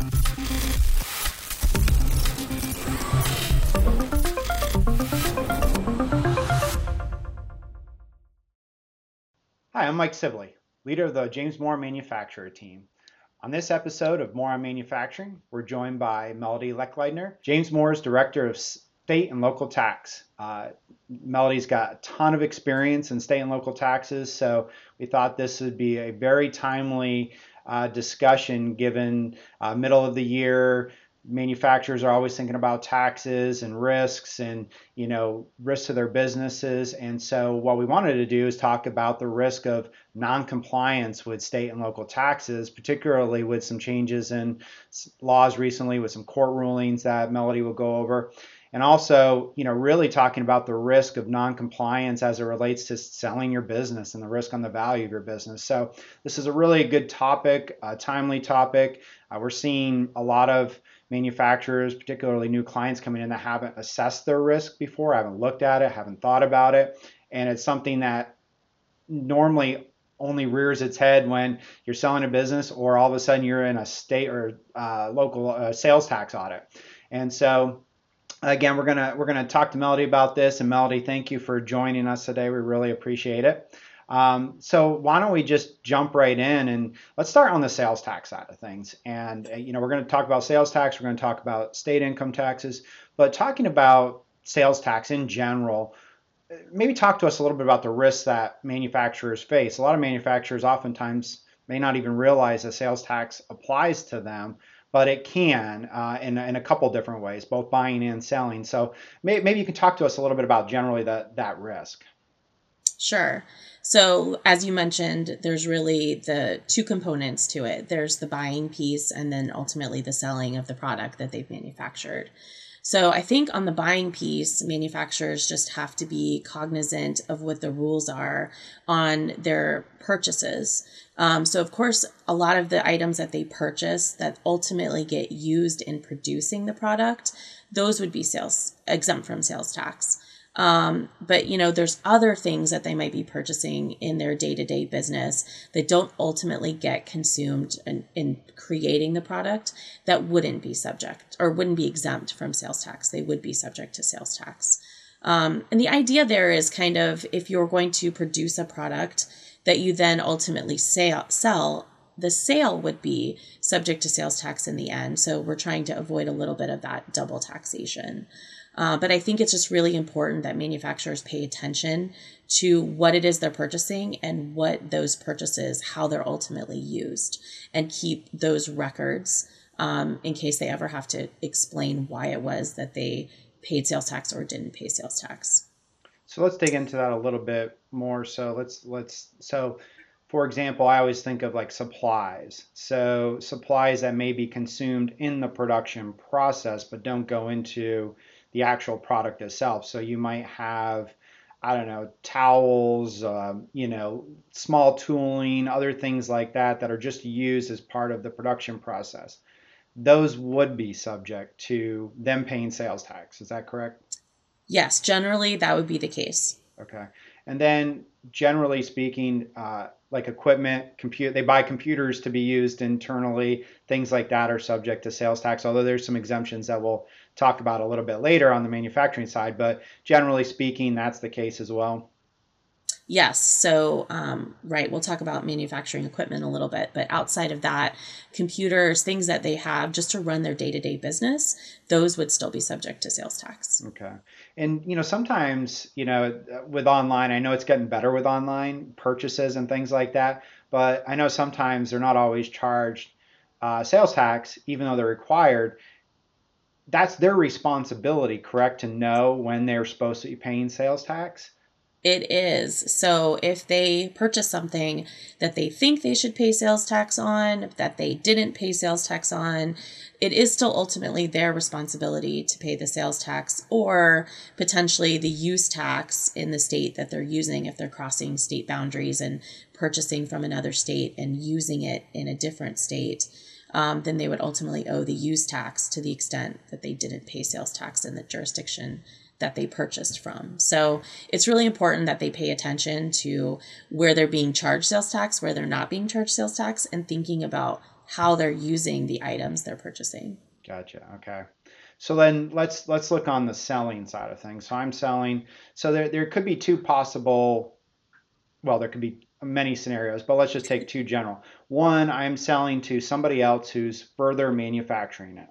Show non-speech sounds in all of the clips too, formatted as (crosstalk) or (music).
Hi, I'm Mike Sibley, leader of the James Moore Manufacturer team. On this episode of Moore on Manufacturing, we're joined by Melody Lechleitner, James Moore's Director of State and Local Tax. Uh, Melody's got a ton of experience in state and local taxes, so we thought this would be a very timely uh, discussion given uh, middle of the year. Manufacturers are always thinking about taxes and risks and you know risks to their businesses. And so what we wanted to do is talk about the risk of non-compliance with state and local taxes particularly with some changes in laws recently with some court rulings that melody will go over and also you know really talking about the risk of non-compliance as it relates to selling your business and the risk on the value of your business so this is a really good topic a timely topic uh, we're seeing a lot of manufacturers, particularly new clients coming in that haven't assessed their risk before, haven't looked at it, haven't thought about it. And it's something that normally only rears its head when you're selling a business or all of a sudden you're in a state or uh, local uh, sales tax audit. And so again, we're gonna we're gonna talk to Melody about this. And Melody, thank you for joining us today. We really appreciate it. Um, so why don't we just jump right in and let's start on the sales tax side of things. And uh, you know, we're going to talk about sales tax. We're going to talk about state income taxes, but talking about sales tax in general, maybe talk to us a little bit about the risks that manufacturers face. A lot of manufacturers oftentimes may not even realize a sales tax applies to them, but it can uh, in, in a couple different ways, both buying and selling. So maybe, maybe you can talk to us a little bit about generally that, that risk. Sure. So, as you mentioned, there's really the two components to it there's the buying piece, and then ultimately the selling of the product that they've manufactured. So, I think on the buying piece, manufacturers just have to be cognizant of what the rules are on their purchases. Um, so, of course, a lot of the items that they purchase that ultimately get used in producing the product, those would be sales exempt from sales tax. Um, but you know, there's other things that they might be purchasing in their day-to-day business that don't ultimately get consumed in, in creating the product that wouldn't be subject or wouldn't be exempt from sales tax. They would be subject to sales tax. Um, and the idea there is kind of if you're going to produce a product that you then ultimately sale, sell, the sale would be subject to sales tax in the end. So we're trying to avoid a little bit of that double taxation. Uh, but I think it's just really important that manufacturers pay attention to what it is they're purchasing and what those purchases, how they're ultimately used, and keep those records um, in case they ever have to explain why it was that they paid sales tax or didn't pay sales tax. So let's dig into that a little bit more. So let's let's so for example, I always think of like supplies. So supplies that may be consumed in the production process but don't go into the actual product itself. So you might have, I don't know, towels, um, you know, small tooling, other things like that that are just used as part of the production process. Those would be subject to them paying sales tax. Is that correct? Yes, generally that would be the case. Okay. And then generally speaking, uh, like equipment, compute, they buy computers to be used internally. Things like that are subject to sales tax. Although there's some exemptions that we'll talk about a little bit later on the manufacturing side, but generally speaking, that's the case as well. Yes. So, um, right, we'll talk about manufacturing equipment a little bit, but outside of that, computers, things that they have just to run their day to day business, those would still be subject to sales tax. Okay. And, you know, sometimes, you know, with online, I know it's getting better with online purchases and things like that, but I know sometimes they're not always charged uh, sales tax, even though they're required that's their responsibility, correct, to know when they're supposed to be paying sales tax? It is. So if they purchase something that they think they should pay sales tax on, that they didn't pay sales tax on, it is still ultimately their responsibility to pay the sales tax or potentially the use tax in the state that they're using if they're crossing state boundaries and purchasing from another state and using it in a different state um, then they would ultimately owe the use tax to the extent that they didn't pay sales tax in the jurisdiction that they purchased from. So it's really important that they pay attention to where they're being charged sales tax, where they're not being charged sales tax, and thinking about how they're using the items they're purchasing. Gotcha. Okay. So then let's let's look on the selling side of things. So I'm selling. So there there could be two possible. Well, there could be many scenarios, but let's just take two general. One, I am selling to somebody else who's further manufacturing it,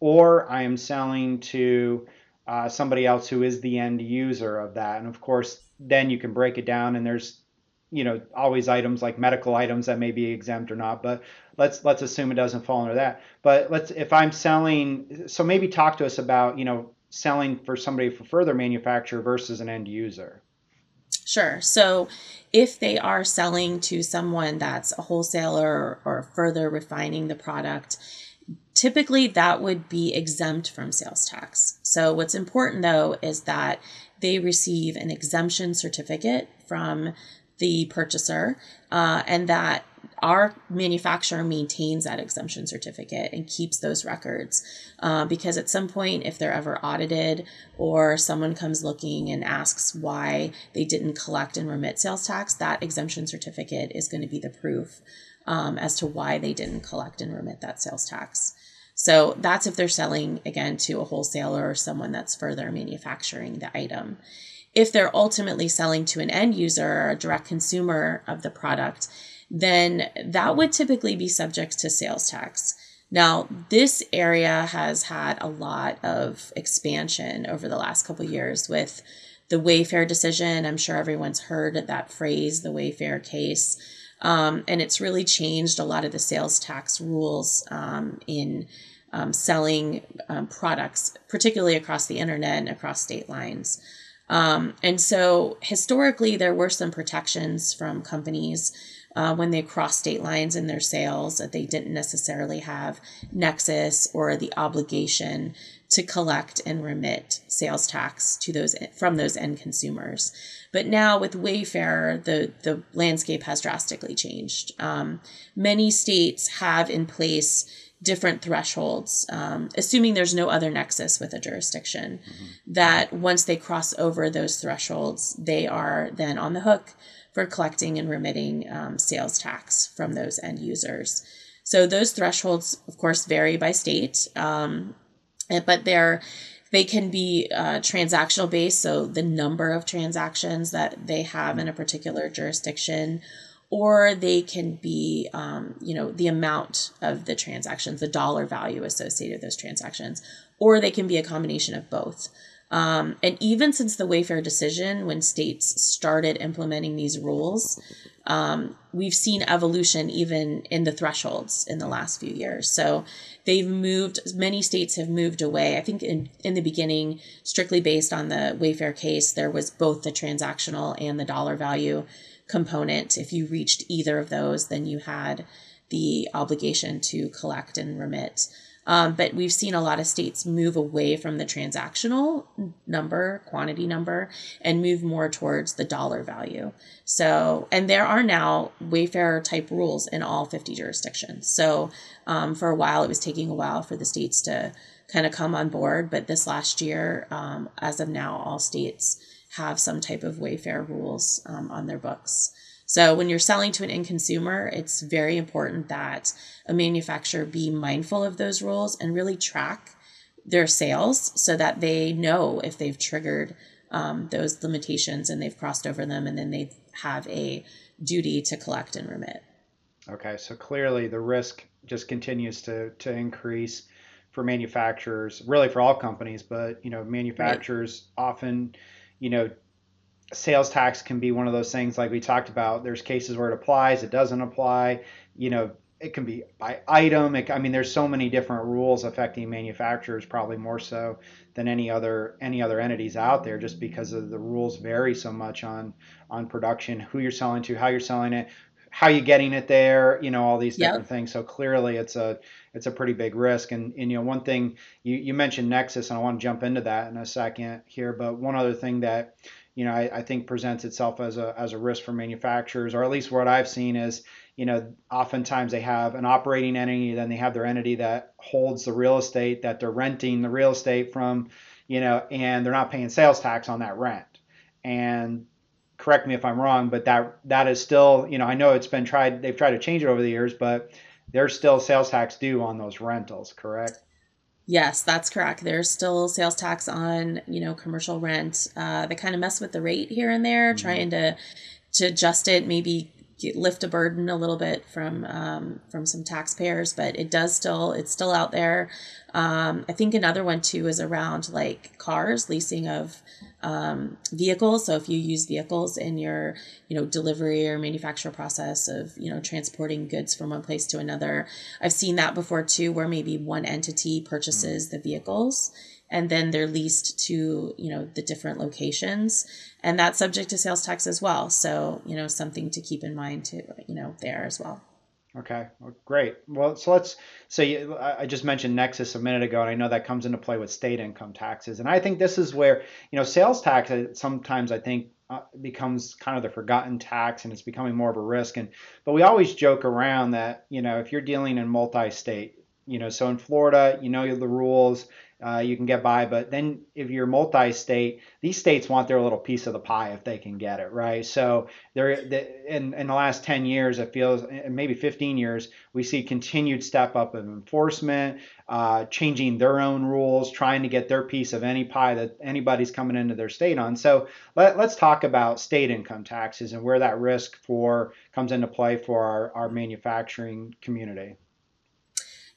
or I am selling to uh, somebody else who is the end user of that. And of course, then you can break it down, and there's you know always items like medical items that may be exempt or not but let's let's assume it doesn't fall under that but let's if i'm selling so maybe talk to us about you know selling for somebody for further manufacture versus an end user Sure. So if they are selling to someone that's a wholesaler or, further refining the product, typically that would be exempt from sales tax. So what's important though is that they receive an exemption certificate from the purchaser uh, and that our manufacturer maintains that exemption certificate and keeps those records uh, because at some point if they're ever audited or someone comes looking and asks why they didn't collect and remit sales tax that exemption certificate is going to be the proof um, as to why they didn't collect and remit that sales tax. So that's if they're selling again to a wholesaler or someone that's further manufacturing the item if they're ultimately selling to an end user or a direct consumer of the product then that would typically be subject to sales tax. Now, this area has had a lot of expansion over the last couple years with the Wayfair decision. I'm sure everyone's heard that phrase, the Wayfair case. Um, and it's really changed a lot of the sales tax rules um, in um, selling um, products, particularly across the internet and across state lines. Um, and so historically, there were some protections from companies uh, when they cross state lines in their sales that they didn't necessarily have nexus or the obligation to collect and remit sales tax to those from those end consumers. But now with Wayfair, the the landscape has drastically changed. Um, many states have in place different thresholds, um, assuming there's no other nexus with a jurisdiction, mm-hmm. that once they cross over those thresholds, they are then on the hook for collecting and remitting um, sales tax from those end users. So those thresholds, of course, vary by state, um, but they're they can be uh, transactional based, so the number of transactions that they have in a particular jurisdiction, or they can be, um, you know, the amount of the transactions, the dollar value associated with those transactions, or they can be a combination of both. Um, and even since the Wayfair decision, when states started implementing these rules, um, we've seen evolution even in the thresholds in the last few years. So they've moved, many states have moved away. I think in, in the beginning, strictly based on the Wayfair case, there was both the transactional and the dollar value component. If you reached either of those, then you had the obligation to collect and remit. Um, but we've seen a lot of states move away from the transactional number, quantity number, and move more towards the dollar value. So, and there are now Wayfair type rules in all 50 jurisdictions. So, um, for a while, it was taking a while for the states to kind of come on board. But this last year, um, as of now, all states have some type of Wayfair rules um, on their books. So when you're selling to an end consumer, it's very important that a manufacturer be mindful of those rules and really track their sales so that they know if they've triggered um, those limitations and they've crossed over them, and then they have a duty to collect and remit. Okay, so clearly the risk just continues to to increase for manufacturers, really for all companies, but you know manufacturers right. often, you know, sales tax can be one of those things like we talked about. There's cases where it applies, it doesn't apply. You know, it can be by item. It, I mean, there's so many different rules affecting manufacturers, probably more so than any other any other entities out there, just because of the rules vary so much on on production, who you're selling to, how you're selling it, how you're getting it there. You know, all these different yep. things. So clearly, it's a it's a pretty big risk. And, and you know, one thing you, you mentioned Nexus, and I want to jump into that in a second here. But one other thing that you know, I, I, think presents itself as a as a risk for manufacturers, or at least what I've seen is, you know, oftentimes they have an operating entity, then they have their entity that holds the real estate that they're renting the real estate from, you know, and they're not paying sales tax on that rent. And correct me if I'm wrong, but that that is still, you know, I know it's been tried, they've tried to change it over the years, but there's still sales tax due on those rentals, correct? Yes, that's correct. There's still sales tax on, you know, commercial rent. Uh, they kind of mess with the rate here and there, mm-hmm. trying to to adjust it, maybe lift a burden a little bit from um, from some taxpayers, but it does still it's still out there. Um, I think another one too is around like cars, leasing of um, vehicles. So if you use vehicles in your you know delivery or manufacture process of you know transporting goods from one place to another, I've seen that before too, where maybe one entity purchases mm. the vehicles and then they're leased to you know the different locations. And that's subject to sales tax as well. So you know something to keep in mind to you know there as well. Okay. Well, great. Well so let's say so i just mentioned nexus a minute ago and i know that comes into play with state income taxes. And i think this is where you know sales tax uh, sometimes i think uh, becomes kind of the forgotten tax and it's becoming more of a risk. And but we always joke around that you know if you're dealing in multi-state you know so in florida you know the rules uh, you can get by. But then if you're multi-state, these states want their little piece of the pie if they can get it, right? So there, in in the last 10 years, it feels maybe 15 years, we see continued step up of enforcement, uh, changing their own rules, trying to get their piece of any pie that anybody's coming into their state on. So let, let's talk about state income taxes and where that risk for comes into play for our, our manufacturing community.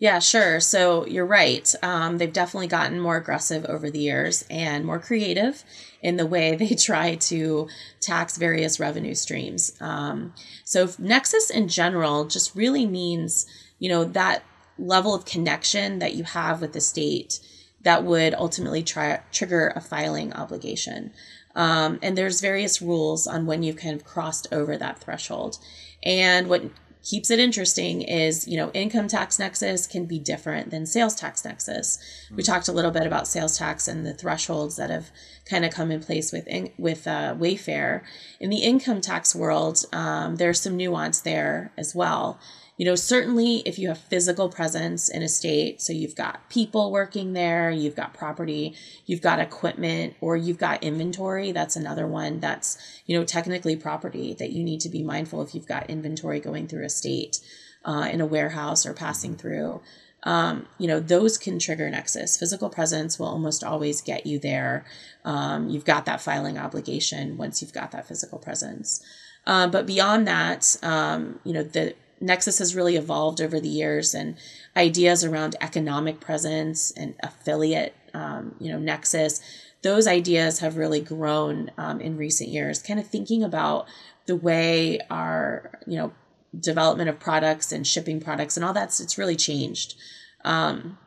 Yeah, sure. So you're right. Um, they've definitely gotten more aggressive over the years and more creative in the way (laughs) they try to tax various revenue streams. Um, so Nexus in general just really means, you know, that level of connection that you have with the state that would ultimately try, trigger a filing obligation. Um, and there's various rules on when you've kind of crossed over that threshold. And what keeps it interesting is you know income tax nexus can be different than sales tax nexus. Mm-hmm. we talked a little bit about sales tax and the thresholds that have kind of come in place with in, with uh, wayfair. In the income tax world um, there's some nuance there as well you know, certainly if you have physical presence in a state, so you've got people working there, you've got property, you've got equipment, or you've got inventory, that's another one that's, you know, technically property that you need to be mindful if you've got inventory going through a state uh, in a warehouse or passing through. Um, you know, those can trigger nexus. Physical presence will almost always get you there. Um, you've got that filing obligation once you've got that physical presence. Uh, but beyond that, um, you know, the Nexus has really evolved over the years, and ideas around economic presence and affiliate, um, you know, Nexus, those ideas have really grown um, in recent years. Kind of thinking about the way our, you know, development of products and shipping products and all that's it's really changed. Um,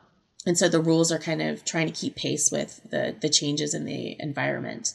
and so the rules are kind of trying to keep pace with the the changes in the environment.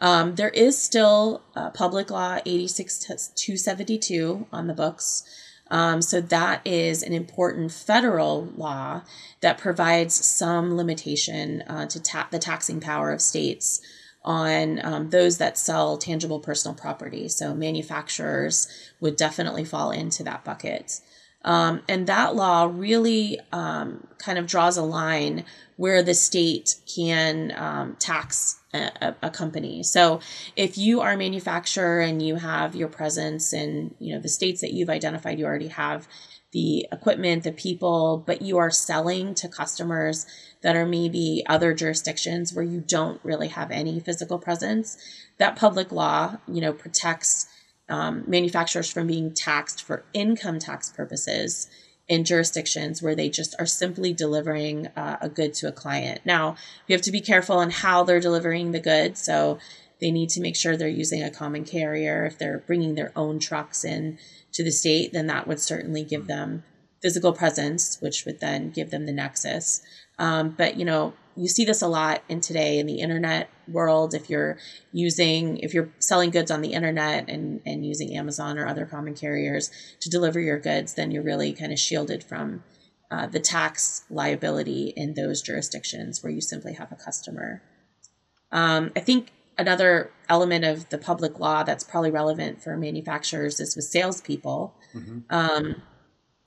Um, there is still Public Law 86272 on the books. Um, so that is an important federal law that provides some limitation uh, to ta- the taxing power of states on um, those that sell tangible personal property. So manufacturers would definitely fall into that bucket. Um, and that law really um, kind of draws a line where the state can um, tax a, a, company. So if you are a manufacturer and you have your presence in you know the states that you've identified, you already have the equipment, the people, but you are selling to customers that are maybe other jurisdictions where you don't really have any physical presence. That public law, you know, protects um, manufacturers from being taxed for income tax purposes in jurisdictions where they just are simply delivering uh, a good to a client. Now, you have to be careful on how they're delivering the good. So they need to make sure they're using a common carrier. If they're bringing their own trucks in to the state, then that would certainly give them physical presence, which would then give them the nexus. Um, but you know, you see this a lot in today in the internet world. If you're using, if you're selling goods on the internet and, and using Amazon or other common carriers to deliver your goods, then you're really kind of shielded from uh, the tax liability in those jurisdictions where you simply have a customer. Um, I think another element of the public law that's probably relevant for manufacturers is with salespeople. Mm-hmm. Um,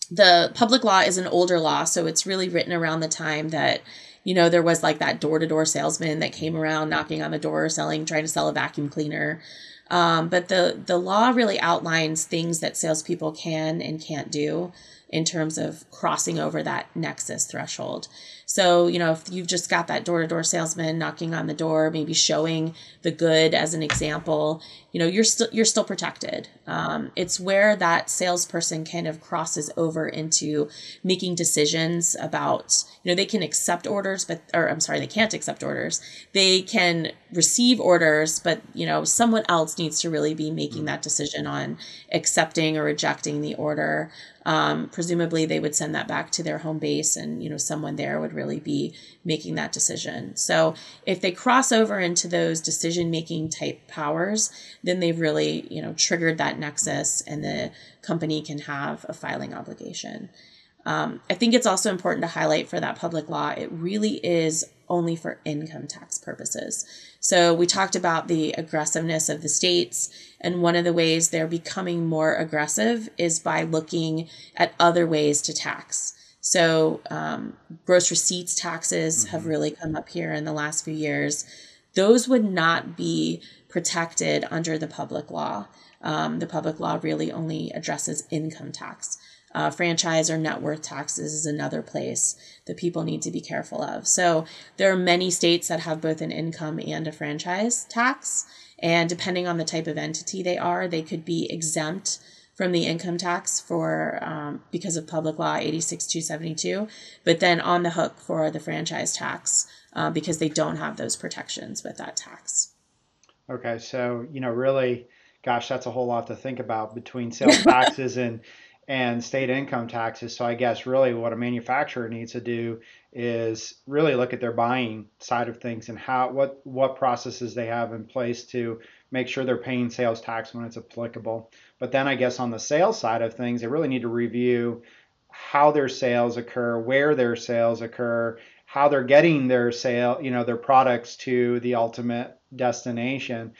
the public law is an older law, so it's really written around the time that you know there was like that door to door salesman that came around knocking on the door, selling, trying to sell a vacuum cleaner. Um, but the the law really outlines things that salespeople can and can't do in terms of crossing over that nexus threshold. So, you know, if you've just got that door to door salesman knocking on the door, maybe showing the good as an example, you know, you're still you're still protected. Um, it's where that salesperson kind of crosses over into making decisions about, you know, they can accept orders, but or I'm sorry, they can't accept orders. They can receive orders, but you know, someone else needs to really be making that decision on accepting or rejecting the order um, presumably they would send that back to their home base and you know someone there would really be making that decision so if they cross over into those decision making type powers then they've really you know triggered that nexus and the company can have a filing obligation um, I think it's also important to highlight for that public law, it really is only for income tax purposes. So we talked about the aggressiveness of the states, and one of the ways they're becoming more aggressive is by looking at other ways to tax. So um, gross receipts taxes mm-hmm. have really come up here in the last few years. Those would not be protected under the public law. Um, the public law really only addresses income tax. Uh, franchise or net worth taxes is another place that people need to be careful of. So there are many states that have both an income and a franchise tax. And depending on the type of entity they are, they could be exempt from the income tax for um, because of public law 86272 but then on the hook for the franchise tax uh, because they don't have those protections with that tax. Okay so you know really gosh that's a whole lot to think about between sales taxes and and state income taxes. So I guess really what a manufacturer needs to do is really look at their buying side of things and how what what processes they have in place to make sure they're paying sales tax when it's applicable. But then I guess on the sales side of things, they really need to review how their sales occur, where their sales occur, how they're getting their sale, you know, their products to the ultimate destination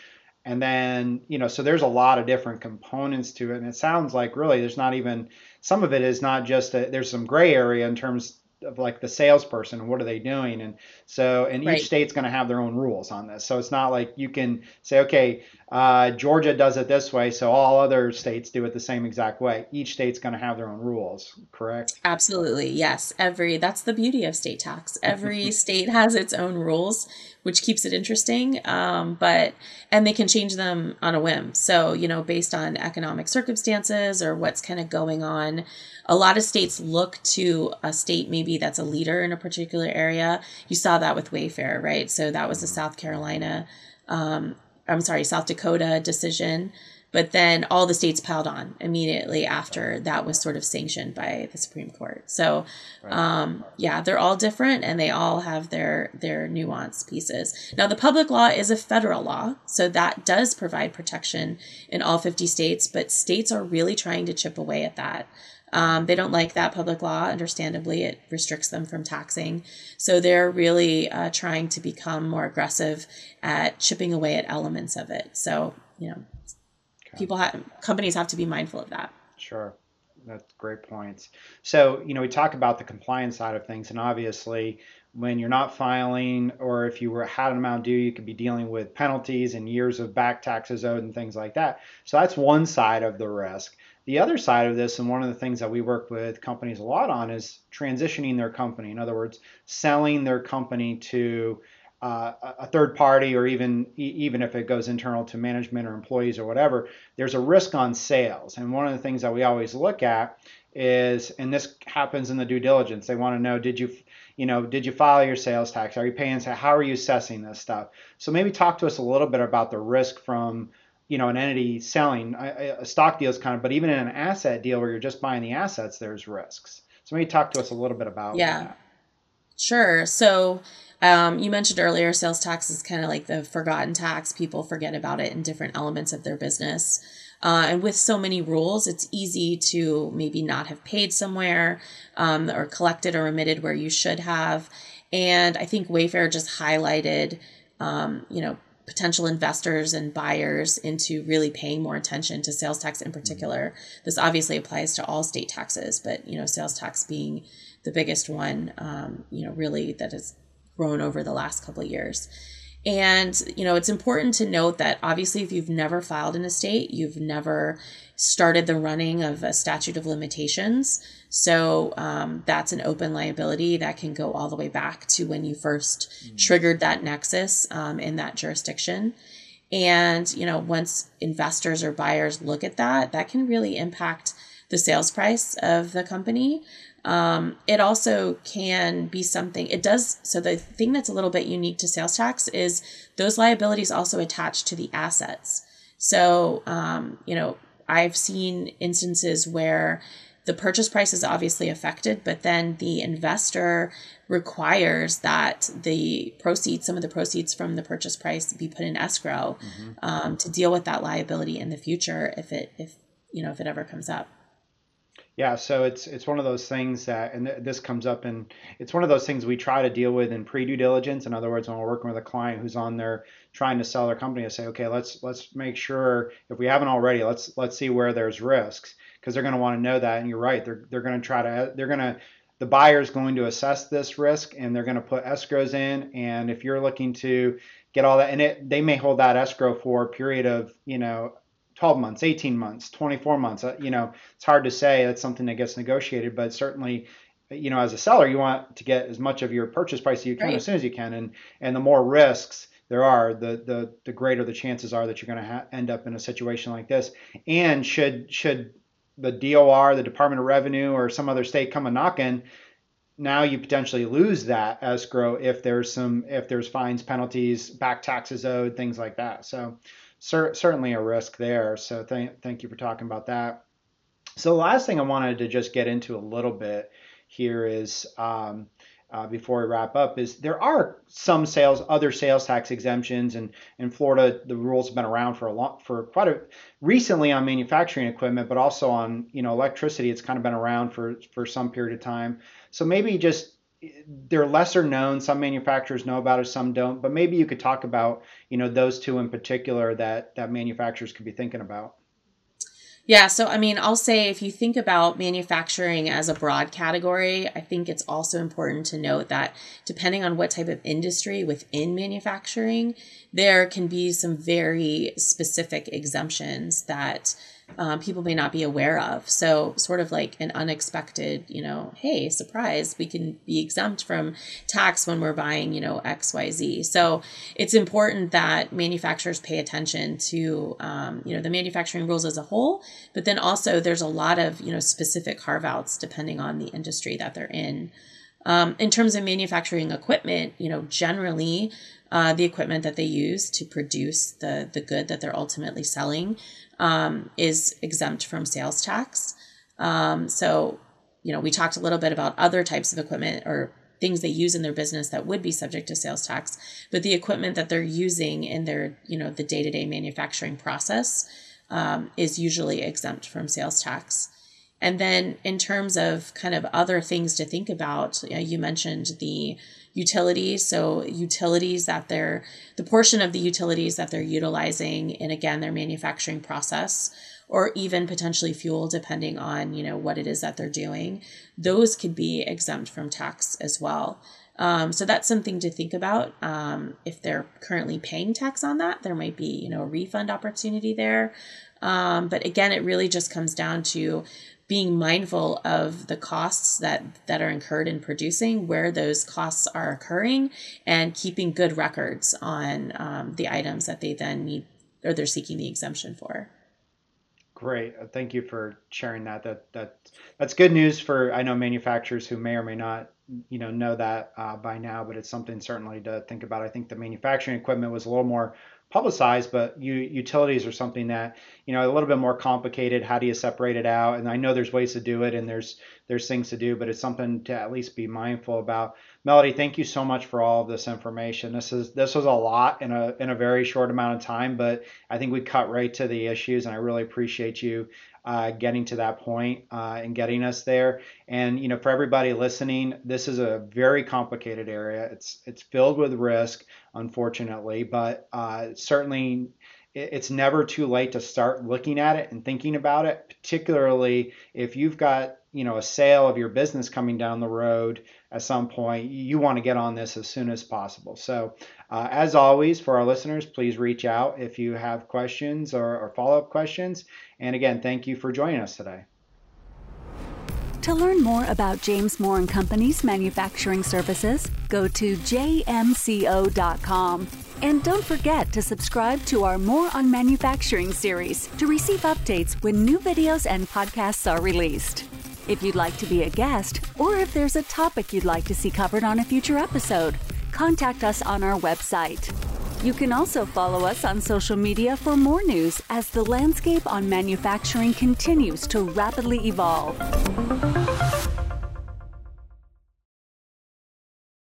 and then, you know, so there's a lot of different components to it. And it sounds like really there's not even, some of it is not just, a, there's some gray area in terms of like the salesperson and what are they doing. And so and right. each state's going to have their own rules on this. So it's not like you can say okay uh, georgia does it this way so all other states do it the same exact way. Each state's going to have their own rules correct? Absolutely yes. Every that's the beauty of state tax. Every (laughs) state has its own rules which keeps it interesting um, but and they can change them on a whim so you know based on economic circumstances or what's kind of going on a lot of states look to a state maybe that's a leader in a particular area. You saw that with Wayfair, right? So that was the mm-hmm. South Carolina, um, I'm sorry, South Dakota decision. But then all the states piled on immediately after that was sort of sanctioned by the Supreme Court. So, um, yeah, they're all different and they all have their their nuanced pieces. Now, the public law is a federal law, so that does provide protection in all 50 states. But states are really trying to chip away at that. Um, they don't like that public law. Understandably, it restricts them from taxing. So they're really uh, trying to become more aggressive at chipping away at elements of it. So you know. People have companies have to be mindful of that. Sure. That's great points. So, you know, we talk about the compliance side of things, and obviously, when you're not filing, or if you were had an amount due, you could be dealing with penalties and years of back taxes owed and things like that. So that's one side of the risk. The other side of this, and one of the things that we work with companies a lot on, is transitioning their company. In other words, selling their company to uh, a third party, or even even if it goes internal to management or employees or whatever. There's a risk on sales, and one of the things that we always look at is, and this happens in the due diligence. They want to know, did you you know, did you file your sales tax? Are you paying? How are you assessing this stuff? So maybe talk to us a little bit about the risk from you know an entity selling a, stock deal is kind of but even in an asset deal where you're just buying the assets there's risks so maybe talk to us a little bit about yeah that. sure so um, you mentioned earlier sales tax is kind of like the forgotten tax. People forget about it in different elements of their business. Uh, and with so many rules it's easy to maybe not have paid somewhere um, or collected or remitted where you should have. And i think wayfair just highlighted um, you know potential investors and buyers into really paying more attention to sales tax in particular. This obviously applies to all state taxes, but you know, sales tax being the biggest one, um, you know, really that has grown over the last couple of years. And, you know, it's important to note that obviously, if you've never filed an estate, you've never started the running of a statute of limitations. So um, that's an open liability that can go all the way back to when you 1st mm-hmm. triggered that nexus um, in that jurisdiction. And, you know, once investors or buyers look at that, that can really impact the sales price of the company. Um, it also can be something, it does. So, the thing that's a little bit unique to sales tax is those liabilities also attach to the assets. So, um, you know, I've seen instances where the purchase price is obviously affected, but then the investor requires that the proceeds, some of the proceeds from the purchase price, be put in escrow mm-hmm. um, to deal with that liability in the future if it if you know if it ever comes up. Yeah, so it's it's one of those things that, and this comes up, and it's one of those things we try to deal with in pre due diligence. In other words, when we're working with a client who's on there trying to sell their company, to say, okay, let's let's make sure if we haven't already, let's let's see where there's risks because they're going to want to know that. And you're right, they're they're going to try to they're going to the buyer is going to assess this risk and they're going to put escrows in. And if you're looking to get all that, and it they may hold that escrow for a period of you know 12 months, 18 months, 24 months. Uh, you know, it's hard to say. That's something that gets negotiated, but certainly, you know, as a seller, you want to get as much of your purchase price as you can right. as soon as you can, and and the more risks there are, the the the greater the chances are that you're going to ha- end up in a situation like this. And should should the DOR, the Department of Revenue, or some other state come a knocking, now you potentially lose that escrow if there's some if there's fines, penalties, back taxes owed, things like that. So cer- certainly a risk there. So thank thank you for talking about that. So the last thing I wanted to just get into a little bit here is um, uh, before we wrap up is there are some sales other sales tax exemptions and in Florida the rules have been around for a long for quite a recently on manufacturing equipment but also on you know electricity it's kind of been around for for some period of time so maybe just they're lesser known. Some manufacturers know about it, some don't. But maybe you could talk about, you know, those two in particular that that manufacturers could be thinking about. Yeah, so I mean, I'll say if you think about manufacturing as a broad category, I think it's also important to note that depending on what type of industry within manufacturing, there can be some very specific exemptions that um, people may not be aware of. So, sort of like an unexpected, you know, hey, surprise, we can be exempt from tax when we're buying, you know, XYZ. So, it's important that manufacturers pay attention to, um, you know, the manufacturing rules as a whole, but then also there's a lot of, you know, specific carve outs depending on the industry that they're in. Um, in terms of manufacturing equipment, you know, generally uh, the equipment that they use to produce the the good that they're ultimately selling um, is exempt from sales tax. Um, so, you know, we talked a little bit about other types of equipment or things they use in their business that would be subject to sales tax, but the equipment that they're using in their, you know, the day to day manufacturing process um, is usually exempt from sales tax. And then in terms of kind of other things to think about, you, mentioned the utilities. So utilities that they're the portion of the utilities that they're utilizing in again their manufacturing process or even potentially fuel depending on you know what it is that they're doing those could be exempt from tax as well. Um, so that's something to think about. Um, if they're currently paying tax on that there might be you know a refund opportunity there. Um, but again it really just comes down to being mindful of the costs that that are incurred in producing, where those costs are occurring, and keeping good records on um, the items that they then need or they're seeking the exemption for. Great, uh, thank you for sharing that. That that that's good news for I know manufacturers who may or may not you know know that uh, by now, but it's something certainly to think about. I think the manufacturing equipment was a little more publicized, but you, utilities are something that you know a little bit more complicated. How do you separate it out? And I know there's ways to do it, and there's there's things to do, but it's something to at least be mindful about. Melody, thank you so much for all of this information. This is this was a lot in a in a very short amount of time, but I think we cut right to the issues, and I really appreciate you uh, getting to that point, uh, and getting us there. And you know, for everybody listening, this is a very complicated area. It's it's filled with risk, unfortunately, but uh, certainly it's never too late to start looking at it and thinking about it, particularly if you've got you know a sale of your business coming down the road at some point, you want to get on this as soon as possible. So, uh, as always, for our listeners, please reach out if you have questions or, or follow up questions. And again, thank you for joining us today. To learn more about James Moore and Company's manufacturing services, go to jmco.com. And don't forget to subscribe to our Moore on Manufacturing series to receive updates when new videos and podcasts are released. If you'd like to be a guest, or if there's a topic you'd like to see covered on a future episode, contact us on our website. You can also follow us on social media for more news as the landscape on manufacturing continues to rapidly evolve.